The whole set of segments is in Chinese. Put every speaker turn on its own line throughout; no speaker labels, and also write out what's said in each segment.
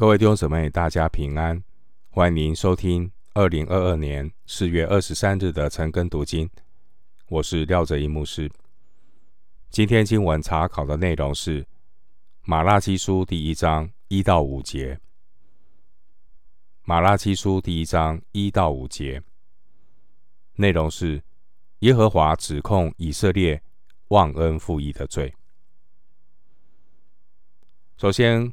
各位弟兄姊妹，大家平安！欢迎收听二零二二年四月二十三日的晨更读经。我是廖哲一牧师。今天经文查考的内容是马拉基书第一章一到五节。马拉基书第一章一到五节内容是耶和华指控以色列忘恩负义的罪。首先，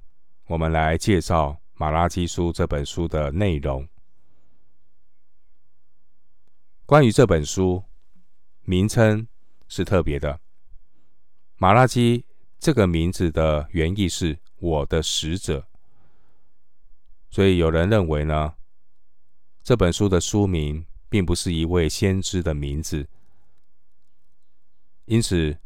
我们来介绍《马拉基书》这本书的内容。关于这本书，名称是特别的。马拉基这个名字的原意是“我的使者”，所以有人认为呢，这本书的书名并不是一位先知的名字，因此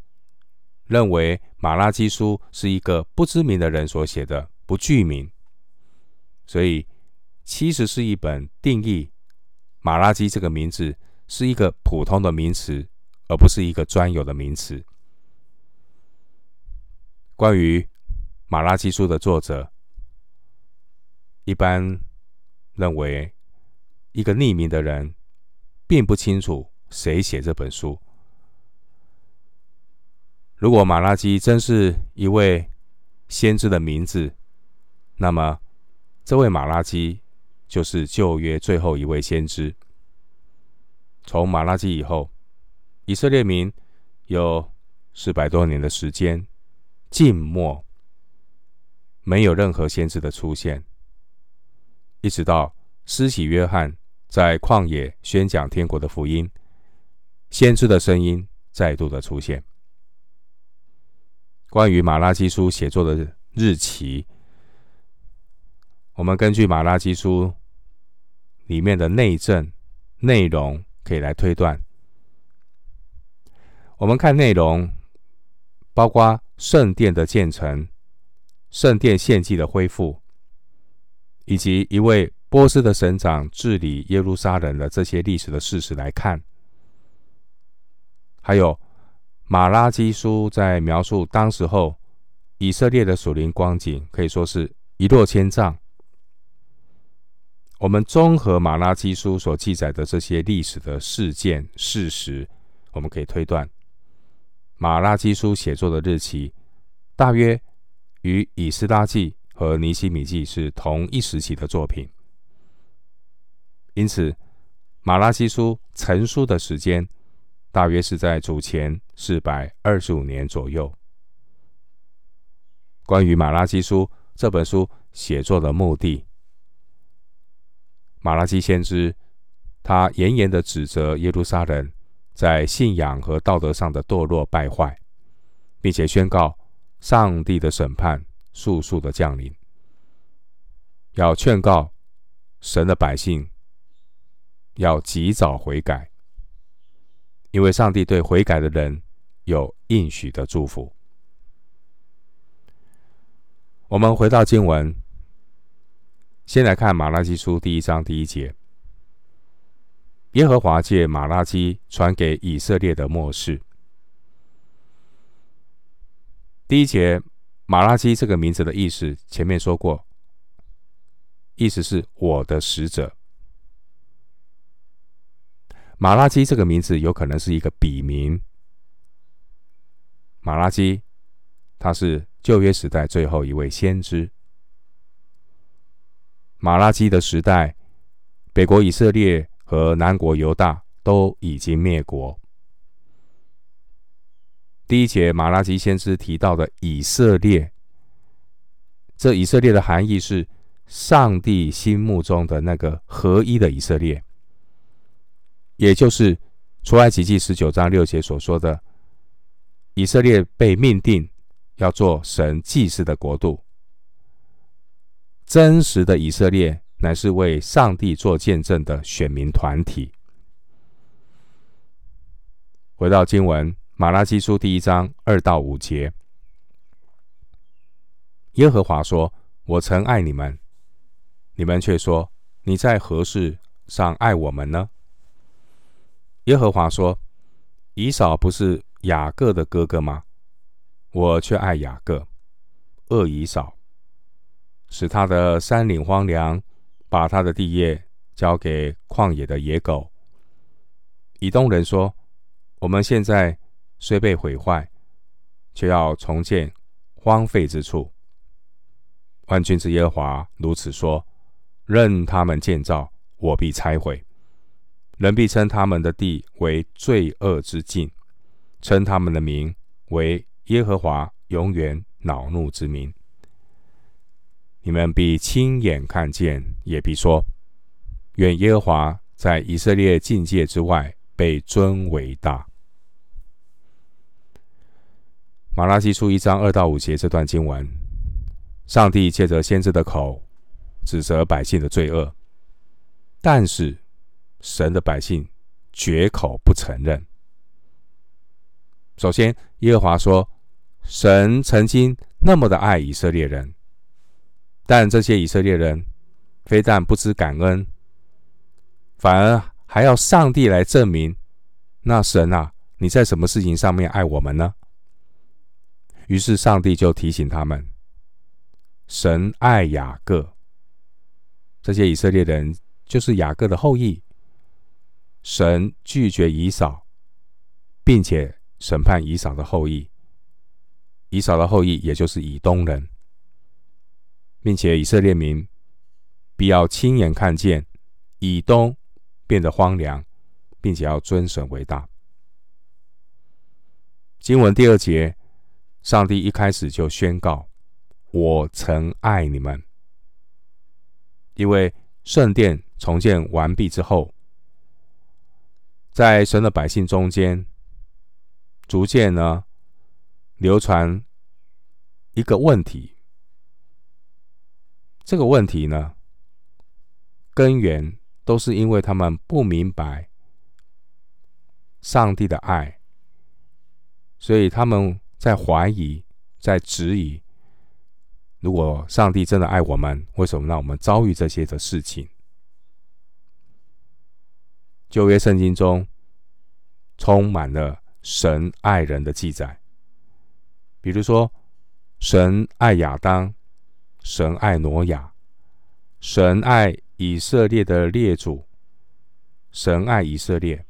认为《马拉基书》是一个不知名的人所写的。不具名，所以其实是一本定义马拉基这个名字是一个普通的名词，而不是一个专有的名词。关于马拉基书的作者，一般认为一个匿名的人并不清楚谁写这本书。如果马拉基真是一位先知的名字，那么，这位马拉基就是旧约最后一位先知。从马拉基以后，以色列民有四百多年的时间静默，没有任何先知的出现，一直到施洗约翰在旷野宣讲天国的福音，先知的声音再度的出现。关于马拉基书写作的日期。我们根据马拉基书里面的内政内容，可以来推断。我们看内容，包括圣殿的建成、圣殿献祭的恢复，以及一位波斯的省长治理耶路撒冷的这些历史的事实来看，还有马拉基书在描述当时候以色列的属灵光景，可以说是一落千丈。我们综合马拉基书所记载的这些历史的事件事实，我们可以推断，马拉基书写作的日期大约与以斯拉记和尼希米记是同一时期的作品。因此，马拉基书成书的时间大约是在主前四百二十五年左右。关于马拉基书这本书写作的目的。马拉基先知，他严严的指责耶路撒冷在信仰和道德上的堕落败坏，并且宣告上帝的审判速速的降临，要劝告神的百姓要及早悔改，因为上帝对悔改的人有应许的祝福。我们回到经文。先来看马拉基书第一章第一节：耶和华借马拉基传给以色列的末世。第一节马拉基这个名字的意思，前面说过，意思是我的使者。马拉基这个名字有可能是一个笔名。马拉基，他是旧约时代最后一位先知。马拉基的时代，北国以色列和南国犹大都已经灭国。第一节马拉基先知提到的以色列，这以色列的含义是上帝心目中的那个合一的以色列，也就是出埃及记十九章六节所说的，以色列被命定要做神祭司的国度。真实的以色列乃是为上帝做见证的选民团体。回到经文，《马拉基书》第一章二到五节，耶和华说：“我曾爱你们，你们却说你在何事上爱我们呢？”耶和华说：“以扫不是雅各的哥哥吗？我却爱雅各，恶以扫。”使他的山岭荒凉，把他的地业交给旷野的野狗。以东人说：“我们现在虽被毁坏，却要重建荒废之处。”万军之耶和华如此说：“任他们建造，我必拆毁。人必称他们的地为罪恶之境，称他们的名为耶和华永远恼怒之名。你们必亲眼看见，也必说：愿耶和华在以色列境界之外被尊为大。”马拉基书一章二到五节这段经文。上帝借着先知的口指责百姓的罪恶，但是神的百姓绝口不承认。首先，耶和华说，神曾经那么的爱以色列人，但这些以色列人非但不知感恩，反而还要上帝来证明，那神啊，你在什么事情上面爱我们呢？于是上帝就提醒他们。神爱雅各，这些以色列人就是雅各的后裔。神拒绝以扫，并且审判以扫的后裔。以扫的后裔也就是以东人，并且以色列民必要亲眼看见以东变得荒凉，并且要尊神为大。经文第二节，上帝一开始就宣告。我曾爱你们，因为圣殿重建完毕之后，在神的百姓中间，逐渐呢流传一个问题。这个问题呢，根源都是因为他们不明白上帝的爱，所以他们在怀疑，在质疑。如果上帝真的爱我们，为什么让我们遭遇这些的事情？旧约圣经中充满了神爱人的记载，比如说，神爱亚当，神爱挪亚，神爱以色列的列祖，神爱以色列，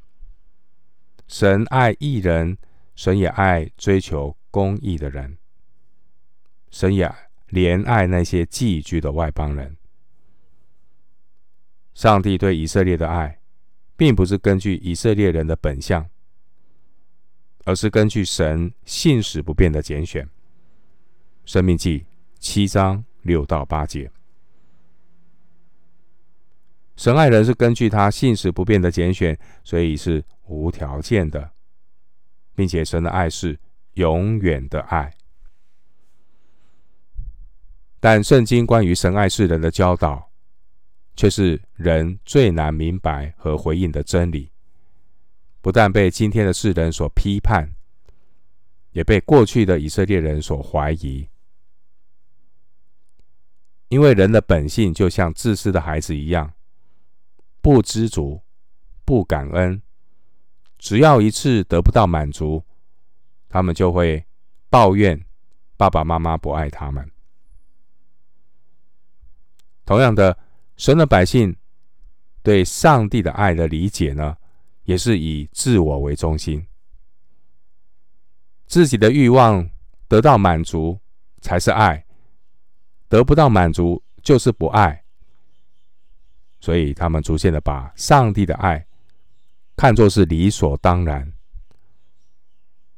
神爱义人，神也爱追求公义的人，神也。怜爱那些寄居的外邦人。上帝对以色列的爱，并不是根据以色列人的本相，而是根据神信实不变的拣选。生命记七章六到八节，神爱人是根据他信实不变的拣选，所以是无条件的，并且神的爱是永远的爱。但圣经关于神爱世人的教导，却是人最难明白和回应的真理。不但被今天的世人所批判，也被过去的以色列人所怀疑。因为人的本性就像自私的孩子一样，不知足、不感恩。只要一次得不到满足，他们就会抱怨爸爸妈妈不爱他们。同样的，神的百姓对上帝的爱的理解呢，也是以自我为中心，自己的欲望得到满足才是爱，得不到满足就是不爱。所以他们逐渐的把上帝的爱看作是理所当然，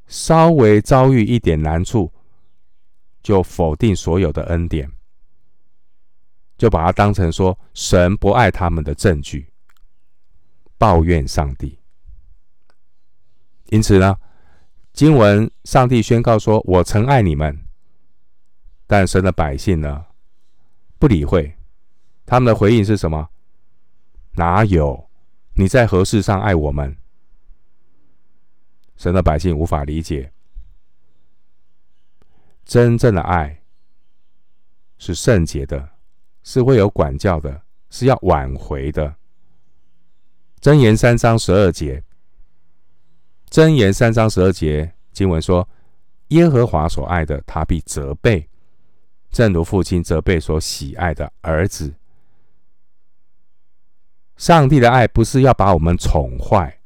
稍微遭遇一点难处，就否定所有的恩典。就把它当成说神不爱他们的证据，抱怨上帝。因此呢，经文上帝宣告说：“我曾爱你们。”但神的百姓呢，不理会，他们的回应是什么？哪有？你在何事上爱我们？神的百姓无法理解，真正的爱是圣洁的。是会有管教的，是要挽回的。箴言三章十二节，箴言三章十二节经文说：“耶和华所爱的，他必责备；正如父亲责备所喜爱的儿子。上帝的爱不是要把我们宠坏，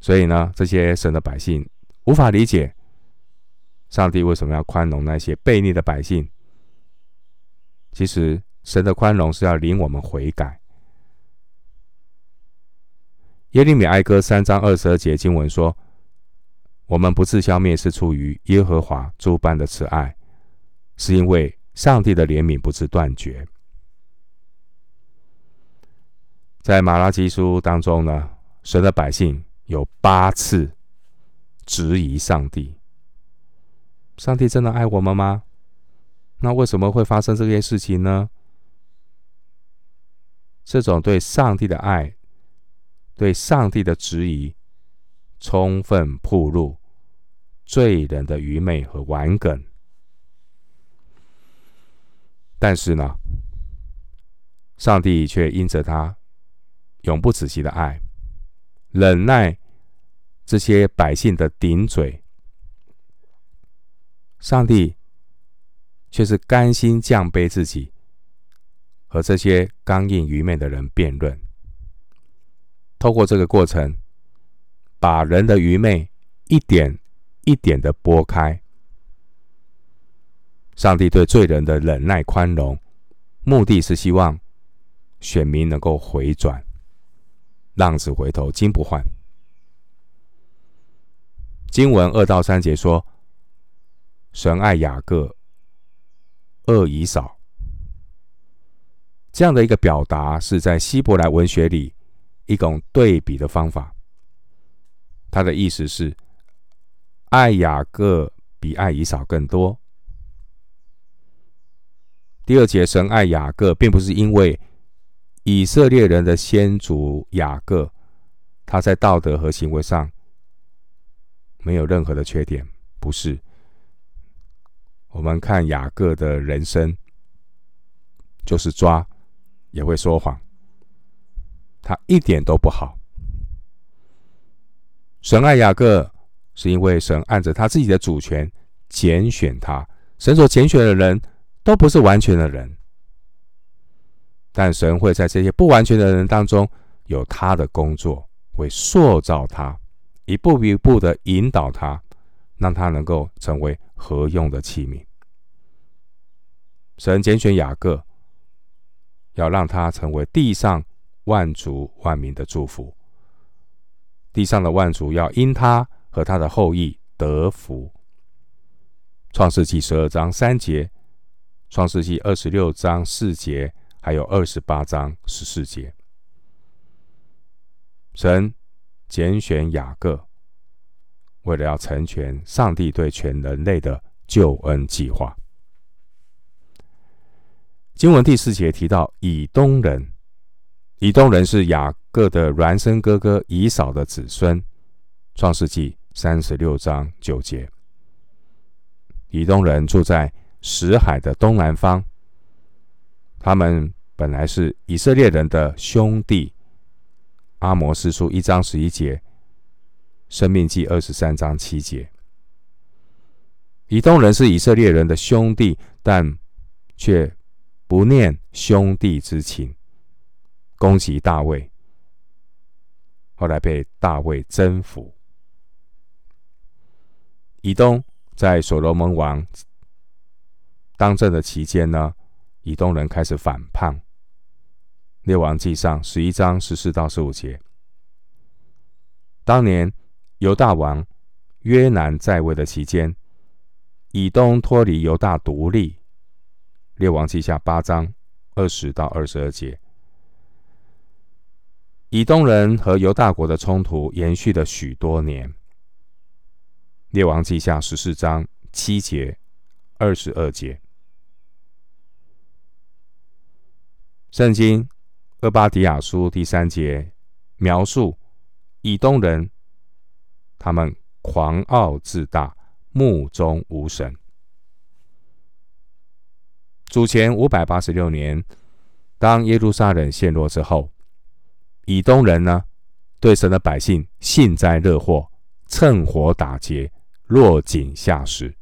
所以呢，这些神的百姓无法理解上帝为什么要宽容那些悖逆的百姓。其实，神的宽容是要领我们悔改。耶利米哀歌三章二十二节经文说：“我们不自消灭，是出于耶和华诸般的慈爱，是因为上帝的怜悯不致断绝。”在马拉基书当中呢，神的百姓有八次质疑上帝：上帝真的爱我们吗？那为什么会发生这些事情呢？这种对上帝的爱、对上帝的质疑，充分暴露罪人的愚昧和顽梗。但是呢，上帝却因着他。永不止息的爱，忍耐这些百姓的顶嘴，上帝却是甘心降卑自己，和这些刚硬愚昧的人辩论。透过这个过程，把人的愚昧一点一点的拨开。上帝对罪人的忍耐宽容，目的是希望选民能够回转。浪子回头金不换。经文二到三节说：“神爱雅各，恶以扫。”这样的一个表达是在希伯来文学里一种对比的方法。他的意思是，爱雅各比爱以扫更多。第二节，神爱雅各，并不是因为。以色列人的先祖雅各，他在道德和行为上没有任何的缺点，不是。我们看雅各的人生，就是抓，也会说谎，他一点都不好。神爱雅各，是因为神按着他自己的主权拣选他。神所拣选的人都不是完全的人。但神会在这些不完全的人当中有他的工作，会塑造他，一步一步的引导他，让他能够成为合用的器皿。神拣选雅各，要让他成为地上万族万民的祝福。地上的万族要因他和他的后裔得福。创世纪十二章三节，创世纪二十六章四节。还有二十八章十四节，神拣选雅各，为了要成全上帝对全人类的救恩计划。经文第四节提到以东人，以东人是雅各的孪生哥哥以扫的子孙。创世纪三十六章九节，以东人住在死海的东南方。他们本来是以色列人的兄弟。阿摩斯书一章十一节，生命记二十三章七节。以东人是以色列人的兄弟，但却不念兄弟之情，攻击大卫，后来被大卫征服。以东在所罗门王当政的期间呢，以东人开始反叛。列王记上十一章十四到十五节。当年犹大王约南在位的期间，以东脱离犹大独立。列王记下八章二十到二十二节。以东人和犹大国的冲突延续了许多年。列王记下十四章七节、二十二节。圣经厄巴迪亚书第三节描述以东人，他们狂傲自大，目中无神。主前五百八十六年，当耶路撒冷陷落之后，以东人呢，对神的百姓幸灾乐祸，趁火打劫，落井下石。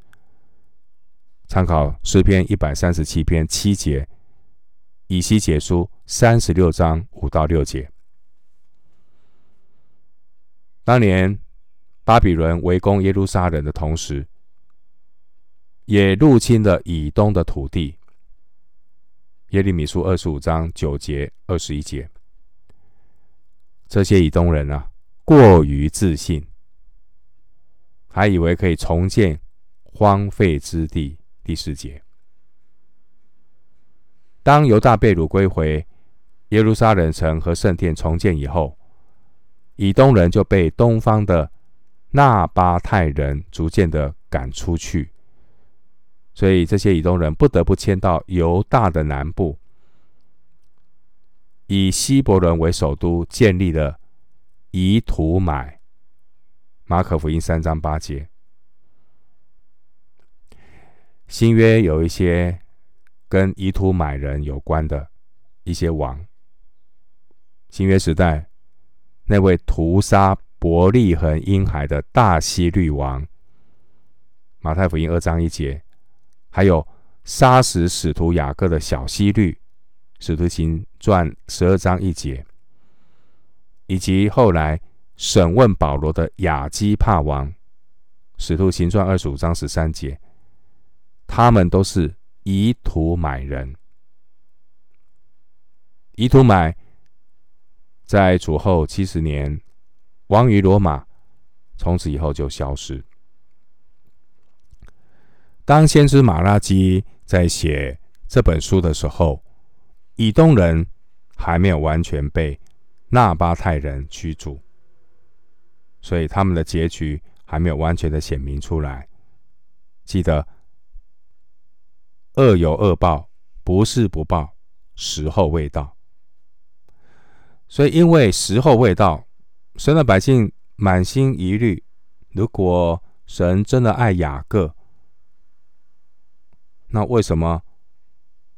参考诗篇一百三十七篇七节，以西结书三十六章五到六节。当年巴比伦围攻耶路撒冷的同时，也入侵了以东的土地。耶利米书二十五章九节、二十一节，这些以东人啊，过于自信，还以为可以重建荒废之地。第四节，当犹大被掳归回，耶路撒冷城和圣殿重建以后，以东人就被东方的纳巴泰人逐渐的赶出去。所以这些以东人不得不迁到犹大的南部，以希伯伦为首都，建立了以土买。马可福音三章八节。新约有一些跟以土买人有关的一些王。新约时代那位屠杀伯利恒婴孩的大希律王，马太福音二章一节，还有杀死使徒雅各的小希律，使徒行传十二章一节，以及后来审问保罗的亚基帕王，使徒行传二十五章十三节。他们都是以土买人，以土买在主后七十年亡于罗马，从此以后就消失。当先知马拉基在写这本书的时候，以东人还没有完全被纳巴泰人驱逐，所以他们的结局还没有完全的显明出来。记得。恶有恶报，不是不报，时候未到。所以，因为时候未到，神的百姓满心疑虑：如果神真的爱雅各，那为什么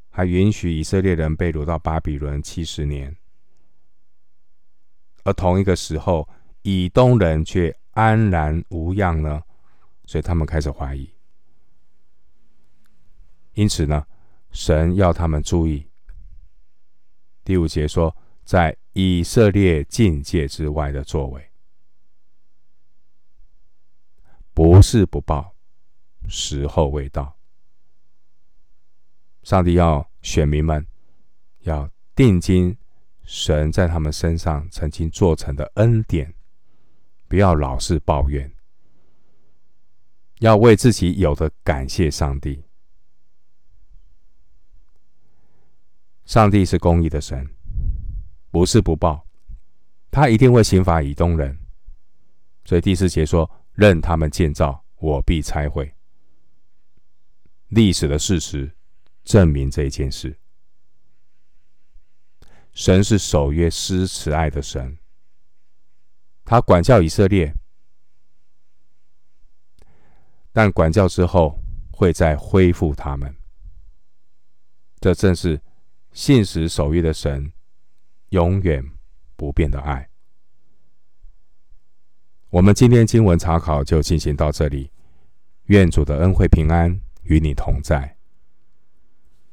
还允许以色列人被掳到巴比伦七十年？而同一个时候，以东人却安然无恙呢？所以他们开始怀疑。因此呢，神要他们注意。第五节说，在以色列境界之外的作为，不是不报，时候未到。上帝要选民们要定睛神在他们身上曾经做成的恩典，不要老是抱怨，要为自己有的感谢上帝。上帝是公义的神，不是不报，他一定会刑罚以东人。所以第四节说：“任他们建造，我必拆毁。”历史的事实证明这一件事。神是守约施慈爱的神，他管教以色列，但管教之后会再恢复他们。这正是。信实守约的神，永远不变的爱。我们今天经文查考就进行到这里，愿主的恩惠平安与你同在。